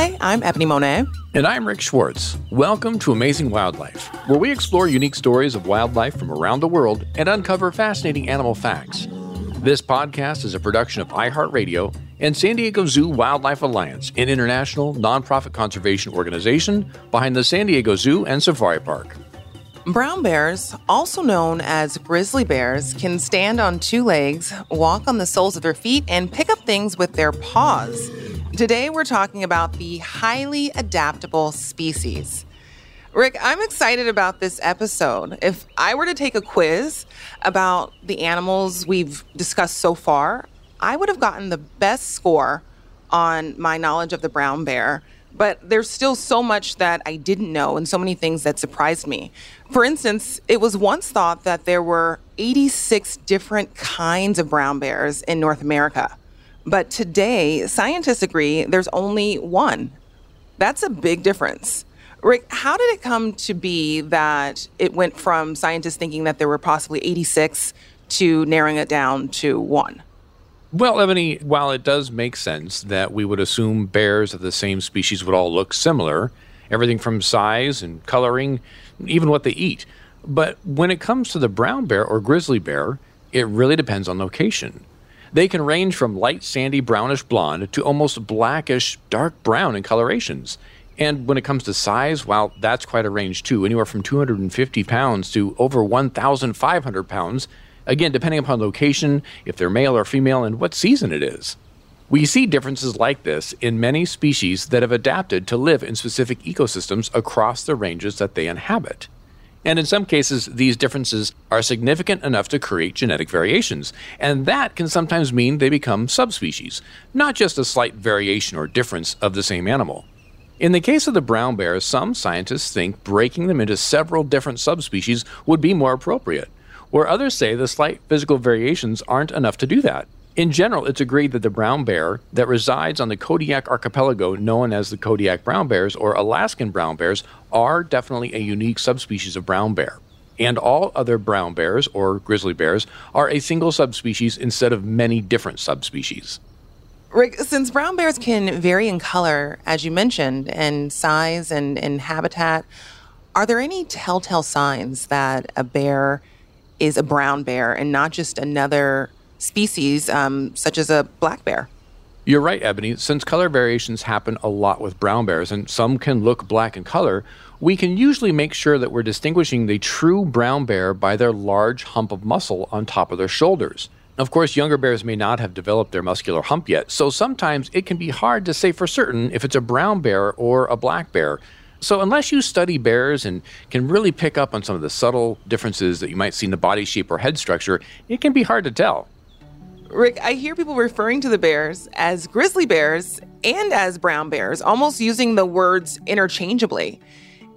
Hi, I'm Ebony Monet. And I'm Rick Schwartz. Welcome to Amazing Wildlife, where we explore unique stories of wildlife from around the world and uncover fascinating animal facts. This podcast is a production of iHeartRadio and San Diego Zoo Wildlife Alliance, an international nonprofit conservation organization behind the San Diego Zoo and Safari Park. Brown bears, also known as grizzly bears, can stand on two legs, walk on the soles of their feet, and pick up things with their paws. Today, we're talking about the highly adaptable species. Rick, I'm excited about this episode. If I were to take a quiz about the animals we've discussed so far, I would have gotten the best score on my knowledge of the brown bear. But there's still so much that I didn't know and so many things that surprised me. For instance, it was once thought that there were 86 different kinds of brown bears in North America. But today, scientists agree there's only one. That's a big difference. Rick, how did it come to be that it went from scientists thinking that there were possibly 86 to narrowing it down to one? Well, Ebony, while it does make sense that we would assume bears of the same species would all look similar, everything from size and coloring, even what they eat. But when it comes to the brown bear or grizzly bear, it really depends on location. They can range from light sandy brownish blonde to almost blackish dark brown in colorations. And when it comes to size, well, that's quite a range too, anywhere from 250 pounds to over 1,500 pounds, again, depending upon location, if they're male or female, and what season it is. We see differences like this in many species that have adapted to live in specific ecosystems across the ranges that they inhabit. And in some cases, these differences are significant enough to create genetic variations, and that can sometimes mean they become subspecies, not just a slight variation or difference of the same animal. In the case of the brown bears, some scientists think breaking them into several different subspecies would be more appropriate, where others say the slight physical variations aren't enough to do that. In general, it's agreed that the brown bear that resides on the Kodiak archipelago, known as the Kodiak brown bears or Alaskan brown bears, are definitely a unique subspecies of brown bear. And all other brown bears or grizzly bears are a single subspecies instead of many different subspecies. Rick, since brown bears can vary in color, as you mentioned, and size and, and habitat, are there any telltale signs that a bear is a brown bear and not just another species, um, such as a black bear. You're right, Ebony. Since color variations happen a lot with brown bears, and some can look black in color, we can usually make sure that we're distinguishing the true brown bear by their large hump of muscle on top of their shoulders. Of course, younger bears may not have developed their muscular hump yet, so sometimes it can be hard to say for certain if it's a brown bear or a black bear. So, unless you study bears and can really pick up on some of the subtle differences that you might see in the body shape or head structure, it can be hard to tell. Rick, I hear people referring to the bears as grizzly bears and as brown bears, almost using the words interchangeably.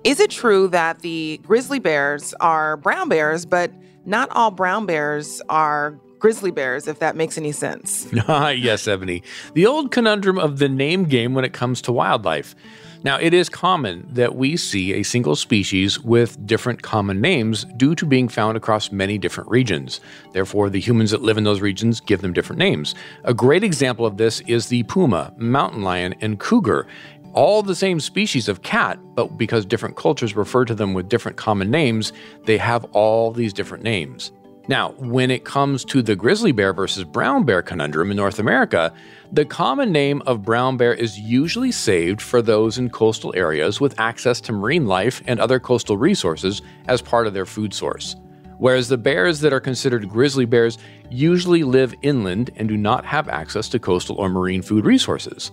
Is it true that the grizzly bears are brown bears, but not all brown bears are grizzly bears, if that makes any sense? yes, Ebony. The old conundrum of the name game when it comes to wildlife. Now, it is common that we see a single species with different common names due to being found across many different regions. Therefore, the humans that live in those regions give them different names. A great example of this is the puma, mountain lion, and cougar. All the same species of cat, but because different cultures refer to them with different common names, they have all these different names. Now, when it comes to the grizzly bear versus brown bear conundrum in North America, the common name of brown bear is usually saved for those in coastal areas with access to marine life and other coastal resources as part of their food source. Whereas the bears that are considered grizzly bears usually live inland and do not have access to coastal or marine food resources.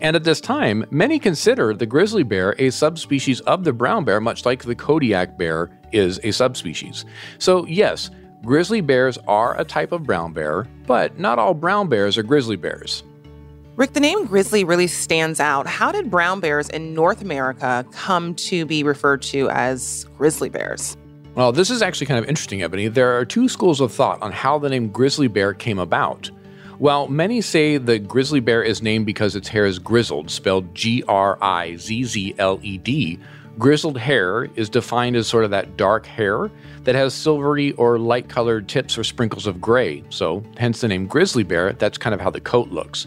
And at this time, many consider the grizzly bear a subspecies of the brown bear, much like the Kodiak bear is a subspecies. So, yes, Grizzly bears are a type of brown bear, but not all brown bears are grizzly bears. Rick, the name grizzly really stands out. How did brown bears in North America come to be referred to as grizzly bears? Well, this is actually kind of interesting, Ebony. There are two schools of thought on how the name grizzly bear came about. While many say the grizzly bear is named because its hair is grizzled, spelled G R I Z Z L E D, Grizzled hair is defined as sort of that dark hair that has silvery or light colored tips or sprinkles of gray, so hence the name grizzly bear, that's kind of how the coat looks.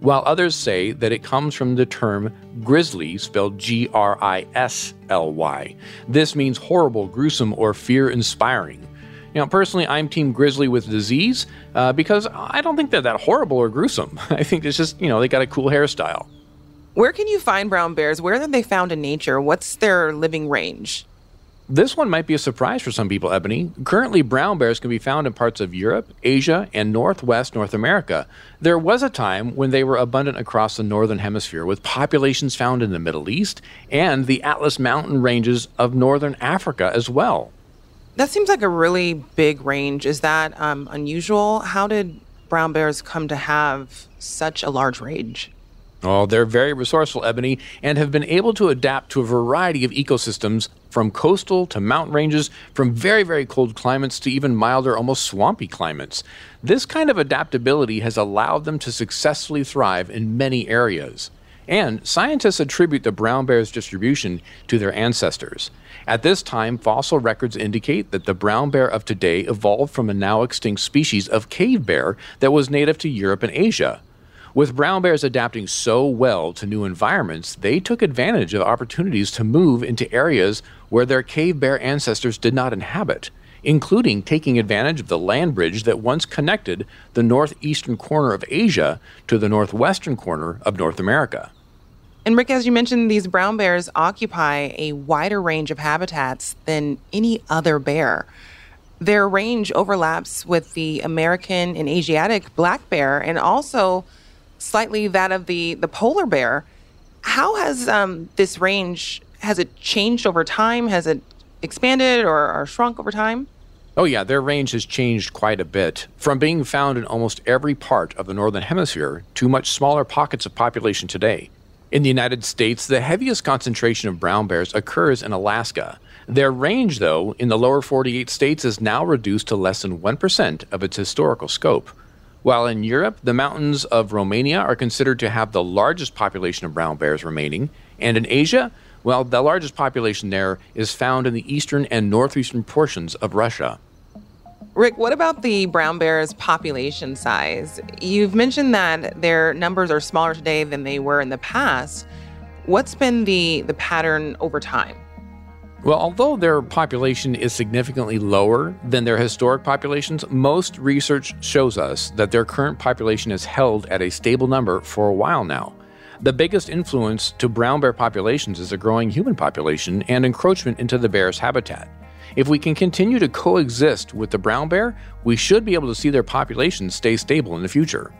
while others say that it comes from the term grizzly, spelled G R I S L Y. This means horrible, gruesome, or fear inspiring. You know, personally, I'm Team Grizzly with disease uh, because I don't think they're that horrible or gruesome. I think it's just, you know, they got a cool hairstyle. Where can you find brown bears? Where are they found in nature? What's their living range? This one might be a surprise for some people, Ebony. Currently, brown bears can be found in parts of Europe, Asia, and Northwest North America. There was a time when they were abundant across the Northern Hemisphere, with populations found in the Middle East and the Atlas Mountain ranges of Northern Africa as well. That seems like a really big range. Is that um, unusual? How did brown bears come to have such a large range? Oh, they're very resourceful, Ebony, and have been able to adapt to a variety of ecosystems from coastal to mountain ranges, from very, very cold climates to even milder, almost swampy climates. This kind of adaptability has allowed them to successfully thrive in many areas. And scientists attribute the brown bear's distribution to their ancestors. At this time, fossil records indicate that the brown bear of today evolved from a now extinct species of cave bear that was native to Europe and Asia. With brown bears adapting so well to new environments, they took advantage of opportunities to move into areas where their cave bear ancestors did not inhabit, including taking advantage of the land bridge that once connected the northeastern corner of Asia to the northwestern corner of North America. And Rick, as you mentioned, these brown bears occupy a wider range of habitats than any other bear. Their range overlaps with the American and Asiatic black bear and also slightly that of the the polar bear. How has um, this range has it changed over time? Has it expanded or, or shrunk over time? Oh, yeah, their range has changed quite a bit. From being found in almost every part of the Northern Hemisphere to much smaller pockets of population today. In the United States, the heaviest concentration of brown bears occurs in Alaska. Their range, though, in the lower 48 states is now reduced to less than 1% of its historical scope. While in Europe, the mountains of Romania are considered to have the largest population of brown bears remaining, and in Asia, well, the largest population there is found in the eastern and northeastern portions of Russia. Rick, what about the brown bears' population size? You've mentioned that their numbers are smaller today than they were in the past. What's been the, the pattern over time? Well, although their population is significantly lower than their historic populations, most research shows us that their current population is held at a stable number for a while now. The biggest influence to brown bear populations is a growing human population and encroachment into the bear's habitat. If we can continue to coexist with the brown bear, we should be able to see their population stay stable in the future.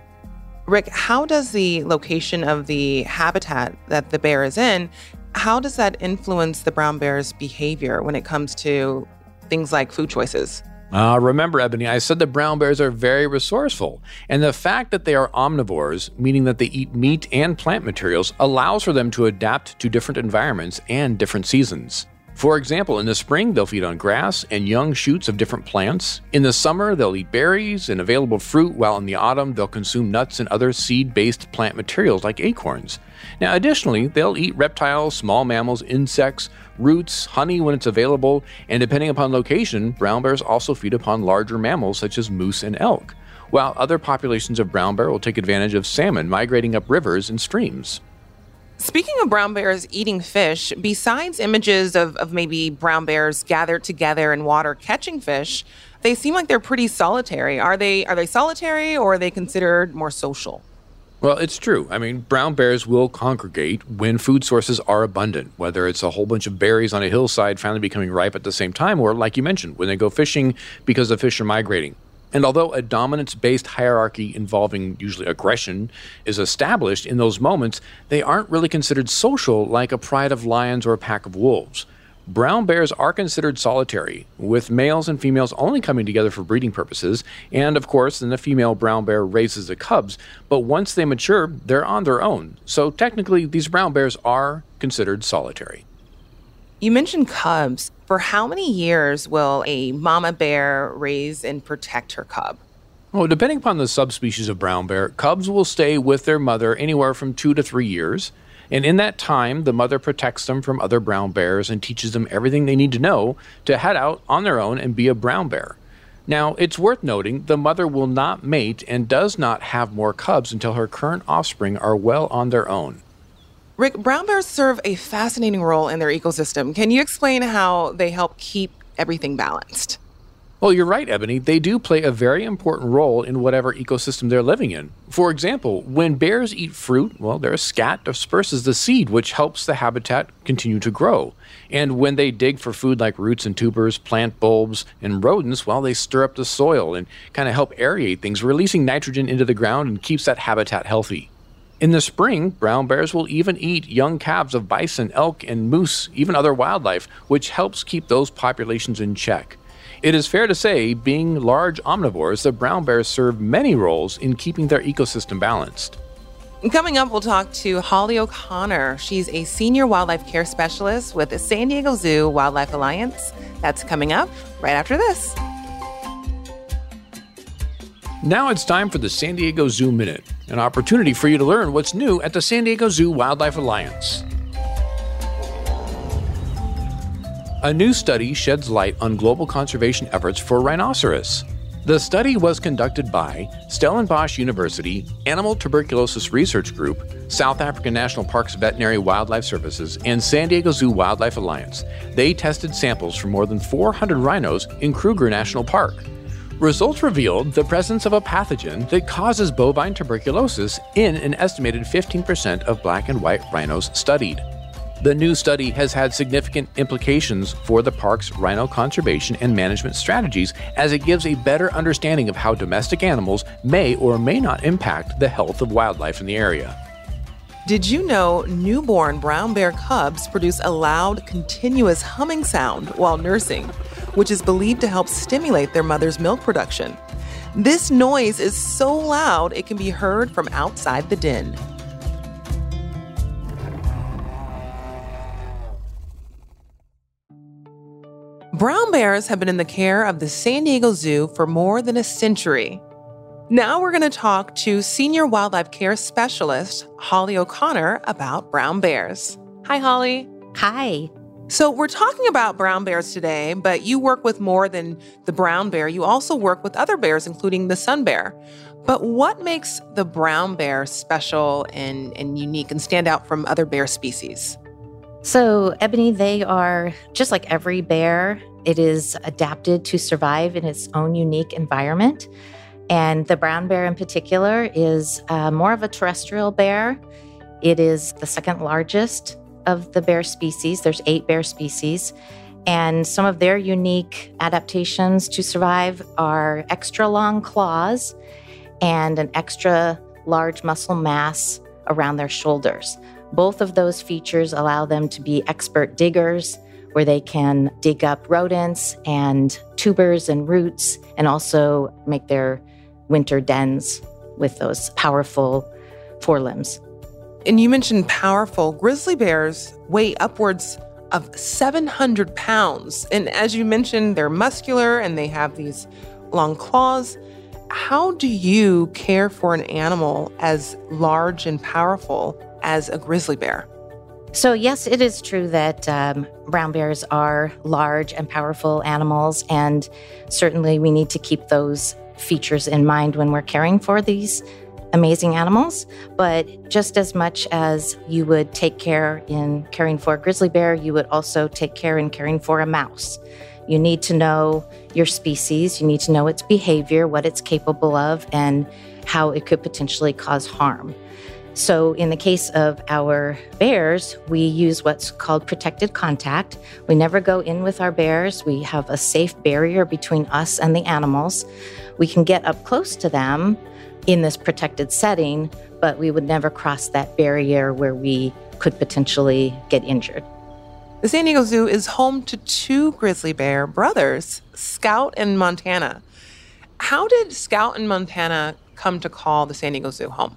Rick, how does the location of the habitat that the bear is in how does that influence the brown bear's behavior when it comes to things like food choices? Uh, remember, Ebony, I said that brown bears are very resourceful. And the fact that they are omnivores, meaning that they eat meat and plant materials, allows for them to adapt to different environments and different seasons. For example, in the spring, they'll feed on grass and young shoots of different plants. In the summer, they'll eat berries and available fruit, while in the autumn, they'll consume nuts and other seed based plant materials like acorns. Now, additionally, they'll eat reptiles, small mammals, insects, roots, honey when it's available, and depending upon location, brown bears also feed upon larger mammals such as moose and elk, while other populations of brown bear will take advantage of salmon migrating up rivers and streams. Speaking of brown bears eating fish, besides images of, of maybe brown bears gathered together in water catching fish, they seem like they're pretty solitary. Are they are they solitary or are they considered more social? Well, it's true. I mean, brown bears will congregate when food sources are abundant, whether it's a whole bunch of berries on a hillside finally becoming ripe at the same time, or like you mentioned, when they go fishing because the fish are migrating. And although a dominance based hierarchy involving usually aggression is established in those moments, they aren't really considered social like a pride of lions or a pack of wolves. Brown bears are considered solitary, with males and females only coming together for breeding purposes, and of course, then the female brown bear raises the cubs, but once they mature, they're on their own. So technically, these brown bears are considered solitary. You mentioned cubs. For how many years will a mama bear raise and protect her cub? Well, depending upon the subspecies of brown bear, cubs will stay with their mother anywhere from two to three years. And in that time, the mother protects them from other brown bears and teaches them everything they need to know to head out on their own and be a brown bear. Now, it's worth noting the mother will not mate and does not have more cubs until her current offspring are well on their own. Rick, brown bears serve a fascinating role in their ecosystem. Can you explain how they help keep everything balanced? Well, you're right, Ebony. They do play a very important role in whatever ecosystem they're living in. For example, when bears eat fruit, well, their scat disperses the seed, which helps the habitat continue to grow. And when they dig for food like roots and tubers, plant bulbs, and rodents, well, they stir up the soil and kind of help aerate things, releasing nitrogen into the ground and keeps that habitat healthy. In the spring, brown bears will even eat young calves of bison, elk, and moose, even other wildlife, which helps keep those populations in check. It is fair to say, being large omnivores, the brown bears serve many roles in keeping their ecosystem balanced. Coming up, we'll talk to Holly O'Connor. She's a senior wildlife care specialist with the San Diego Zoo Wildlife Alliance. That's coming up right after this. Now it's time for the San Diego Zoo Minute, an opportunity for you to learn what's new at the San Diego Zoo Wildlife Alliance. A new study sheds light on global conservation efforts for rhinoceros. The study was conducted by Stellenbosch University, Animal Tuberculosis Research Group, South African National Parks Veterinary Wildlife Services, and San Diego Zoo Wildlife Alliance. They tested samples from more than 400 rhinos in Kruger National Park. Results revealed the presence of a pathogen that causes bovine tuberculosis in an estimated 15% of black and white rhinos studied. The new study has had significant implications for the park's rhino conservation and management strategies as it gives a better understanding of how domestic animals may or may not impact the health of wildlife in the area. Did you know newborn brown bear cubs produce a loud, continuous humming sound while nursing, which is believed to help stimulate their mother's milk production? This noise is so loud it can be heard from outside the den. Brown bears have been in the care of the San Diego Zoo for more than a century. Now we're going to talk to Senior Wildlife Care Specialist Holly O'Connor about brown bears. Hi, Holly. Hi. So, we're talking about brown bears today, but you work with more than the brown bear. You also work with other bears, including the sun bear. But what makes the brown bear special and, and unique and stand out from other bear species? So, Ebony, they are just like every bear, it is adapted to survive in its own unique environment. And the brown bear, in particular, is uh, more of a terrestrial bear. It is the second largest of the bear species. There's eight bear species. And some of their unique adaptations to survive are extra long claws and an extra large muscle mass around their shoulders. Both of those features allow them to be expert diggers, where they can dig up rodents and tubers and roots, and also make their winter dens with those powerful forelimbs. And you mentioned powerful. Grizzly bears weigh upwards of 700 pounds. And as you mentioned, they're muscular and they have these long claws. How do you care for an animal as large and powerful as a grizzly bear? So, yes, it is true that um, brown bears are large and powerful animals, and certainly we need to keep those features in mind when we're caring for these amazing animals. But just as much as you would take care in caring for a grizzly bear, you would also take care in caring for a mouse. You need to know your species, you need to know its behavior, what it's capable of, and how it could potentially cause harm. So, in the case of our bears, we use what's called protected contact. We never go in with our bears. We have a safe barrier between us and the animals. We can get up close to them in this protected setting, but we would never cross that barrier where we could potentially get injured. The San Diego Zoo is home to two grizzly bear brothers, Scout and Montana. How did Scout and Montana come to call the San Diego Zoo home?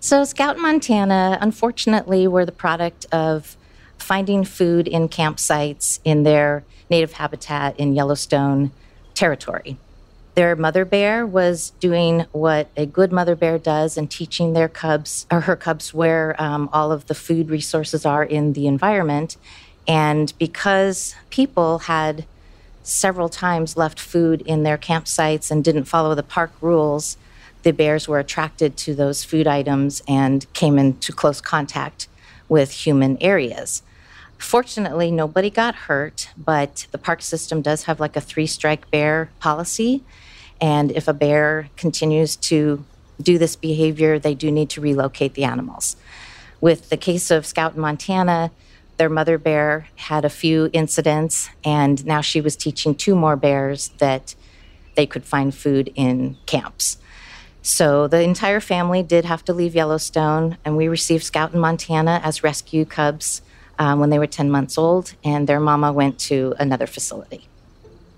So, Scout and Montana, unfortunately, were the product of finding food in campsites in their native habitat in Yellowstone territory. Their mother bear was doing what a good mother bear does and teaching their cubs or her cubs where um, all of the food resources are in the environment. And because people had several times left food in their campsites and didn't follow the park rules, the bears were attracted to those food items and came into close contact with human areas. Fortunately, nobody got hurt, but the park system does have like a three strike bear policy. And if a bear continues to do this behavior, they do need to relocate the animals. With the case of Scout in Montana, their mother bear had a few incidents, and now she was teaching two more bears that they could find food in camps. So the entire family did have to leave Yellowstone, and we received Scout in Montana as rescue cubs um, when they were 10 months old, and their mama went to another facility.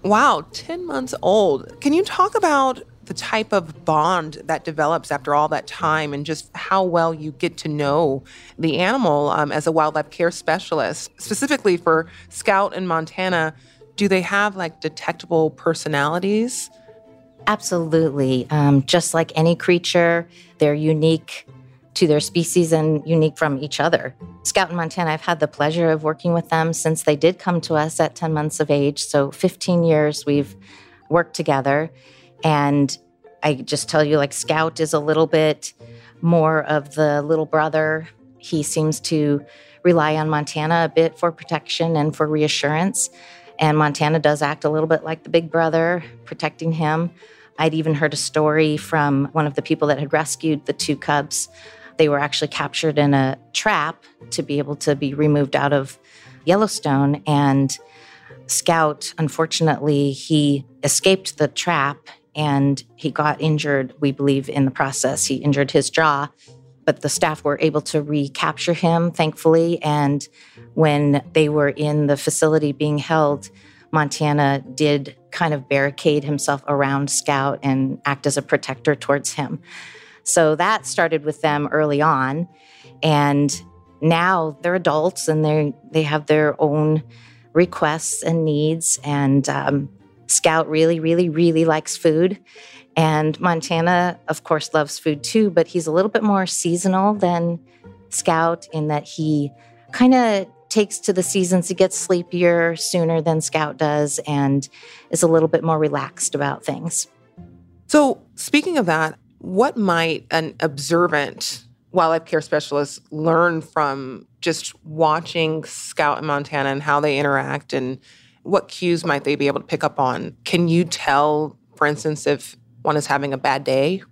Wow, 10 months old. Can you talk about the type of bond that develops after all that time and just how well you get to know the animal um, as a wildlife care specialist? Specifically for Scout in Montana, do they have like detectable personalities? Absolutely. Um, just like any creature, they're unique to their species and unique from each other. Scout in Montana, I've had the pleasure of working with them since they did come to us at 10 months of age. So 15 years we've worked together. And I just tell you, like, Scout is a little bit more of the little brother. He seems to rely on Montana a bit for protection and for reassurance. And Montana does act a little bit like the big brother, protecting him. I'd even heard a story from one of the people that had rescued the two cubs. They were actually captured in a trap to be able to be removed out of Yellowstone. And Scout, unfortunately, he escaped the trap and he got injured, we believe, in the process. He injured his jaw, but the staff were able to recapture him, thankfully. And when they were in the facility being held, Montana did kind of barricade himself around Scout and act as a protector towards him. So that started with them early on. And now they're adults and they they have their own requests and needs. And um, Scout really, really, really likes food. And Montana, of course, loves food too, but he's a little bit more seasonal than Scout in that he kind of takes to the seasons. He gets sleepier sooner than Scout does and is a little bit more relaxed about things. So, speaking of that, what might an observant wildlife care specialist learn from just watching Scout in Montana and how they interact and what cues might they be able to pick up on? Can you tell, for instance, if one is having a bad day?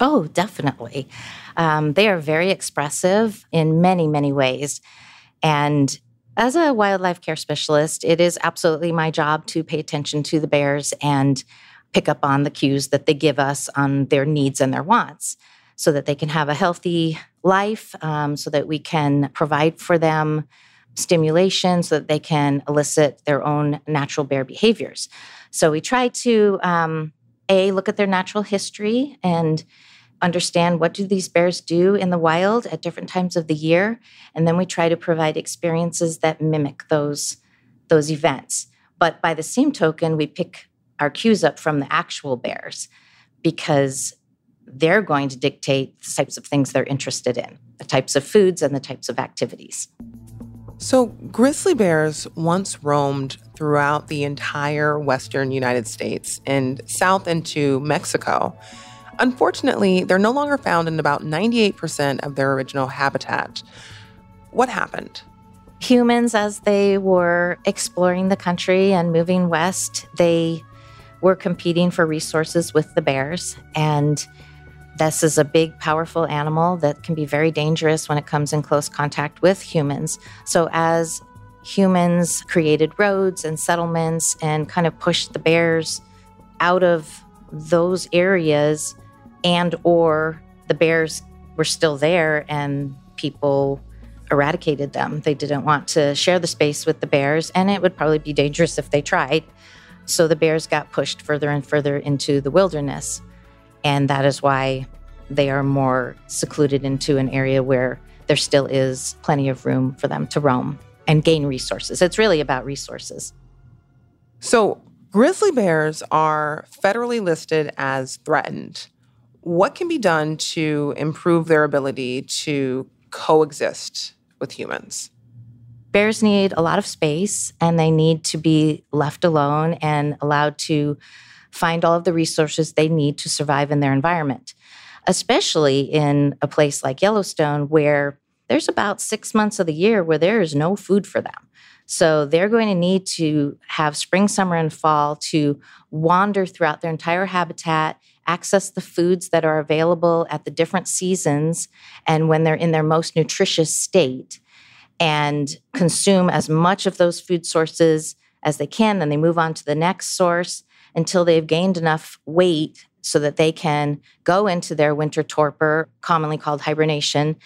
Oh, definitely. Um, they are very expressive in many, many ways. And as a wildlife care specialist, it is absolutely my job to pay attention to the bears and pick up on the cues that they give us on their needs and their wants so that they can have a healthy life, um, so that we can provide for them stimulation so that they can elicit their own natural bear behaviors. So we try to um, a look at their natural history and understand what do these bears do in the wild at different times of the year and then we try to provide experiences that mimic those those events but by the same token we pick our cues up from the actual bears because they're going to dictate the types of things they're interested in the types of foods and the types of activities so, grizzly bears once roamed throughout the entire western United States and south into Mexico. Unfortunately, they're no longer found in about 98% of their original habitat. What happened? Humans, as they were exploring the country and moving west, they were competing for resources with the bears. And this is a big, powerful animal that can be very dangerous when it comes in close contact with humans. So, as humans created roads and settlements and kind of pushed the bears out of those areas and or the bears were still there and people eradicated them they didn't want to share the space with the bears and it would probably be dangerous if they tried so the bears got pushed further and further into the wilderness and that is why they are more secluded into an area where there still is plenty of room for them to roam and gain resources. It's really about resources. So, grizzly bears are federally listed as threatened. What can be done to improve their ability to coexist with humans? Bears need a lot of space and they need to be left alone and allowed to find all of the resources they need to survive in their environment, especially in a place like Yellowstone where there's about six months of the year where there is no food for them. So they're going to need to have spring, summer, and fall to wander throughout their entire habitat, access the foods that are available at the different seasons and when they're in their most nutritious state, and consume as much of those food sources as they can. Then they move on to the next source until they've gained enough weight so that they can go into their winter torpor, commonly called hibernation,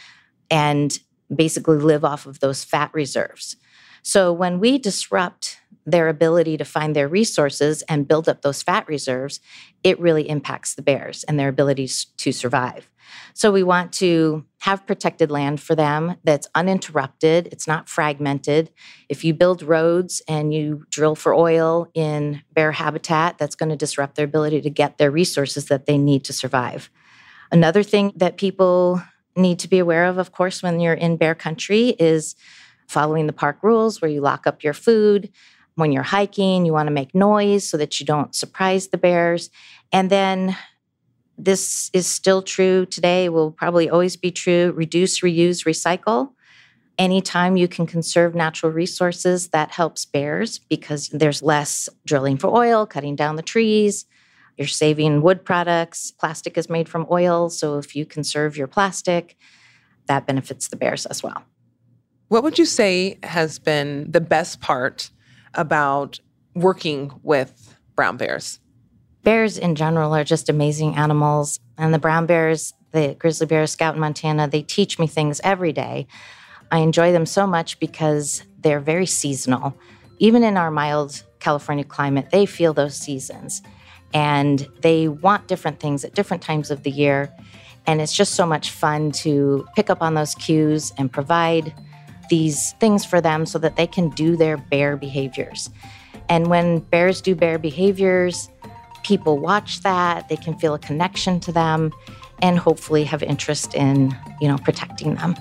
and basically live off of those fat reserves. So when we disrupt their ability to find their resources and build up those fat reserves, it really impacts the bears and their ability to survive. So we want to have protected land for them that's uninterrupted, it's not fragmented. If you build roads and you drill for oil in bear habitat, that's going to disrupt their ability to get their resources that they need to survive. Another thing that people need to be aware of, of course, when you're in bear country is following the park rules where you lock up your food. When you're hiking, you want to make noise so that you don't surprise the bears. And then this is still true today, will probably always be true. Reduce, reuse, recycle. Anytime you can conserve natural resources, that helps bears because there's less drilling for oil, cutting down the trees. You're saving wood products. Plastic is made from oil. So if you conserve your plastic, that benefits the bears as well. What would you say has been the best part about working with brown bears? Bears in general are just amazing animals. And the brown bears, the grizzly bear scout in Montana, they teach me things every day. I enjoy them so much because they're very seasonal. Even in our mild California climate, they feel those seasons and they want different things at different times of the year. And it's just so much fun to pick up on those cues and provide these things for them so that they can do their bear behaviors. And when bears do bear behaviors, people watch that, they can feel a connection to them and hopefully have interest in, you know, protecting them.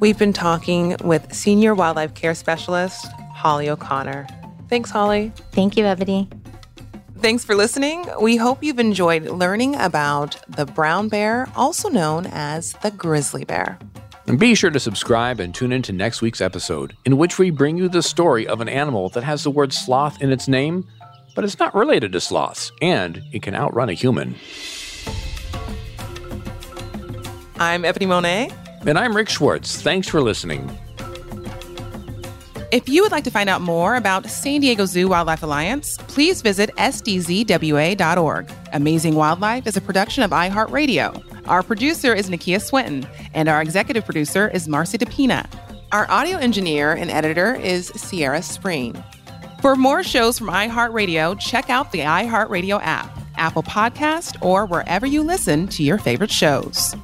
We've been talking with senior wildlife care specialist Holly O'Connor. Thanks, Holly. Thank you, Ebony. Thanks for listening. We hope you've enjoyed learning about the brown bear, also known as the grizzly bear. And be sure to subscribe and tune in to next week's episode, in which we bring you the story of an animal that has the word sloth in its name, but it's not related to sloths, and it can outrun a human. I'm Ebony Monet. And I'm Rick Schwartz. Thanks for listening. If you would like to find out more about San Diego Zoo Wildlife Alliance, please visit sdzwa.org. Amazing Wildlife is a production of iHeartRadio. Our producer is Nakia Swinton, and our executive producer is Marcy DePina. Our audio engineer and editor is Sierra Spreen. For more shows from iHeartRadio, check out the iHeartRadio app, Apple Podcast, or wherever you listen to your favorite shows.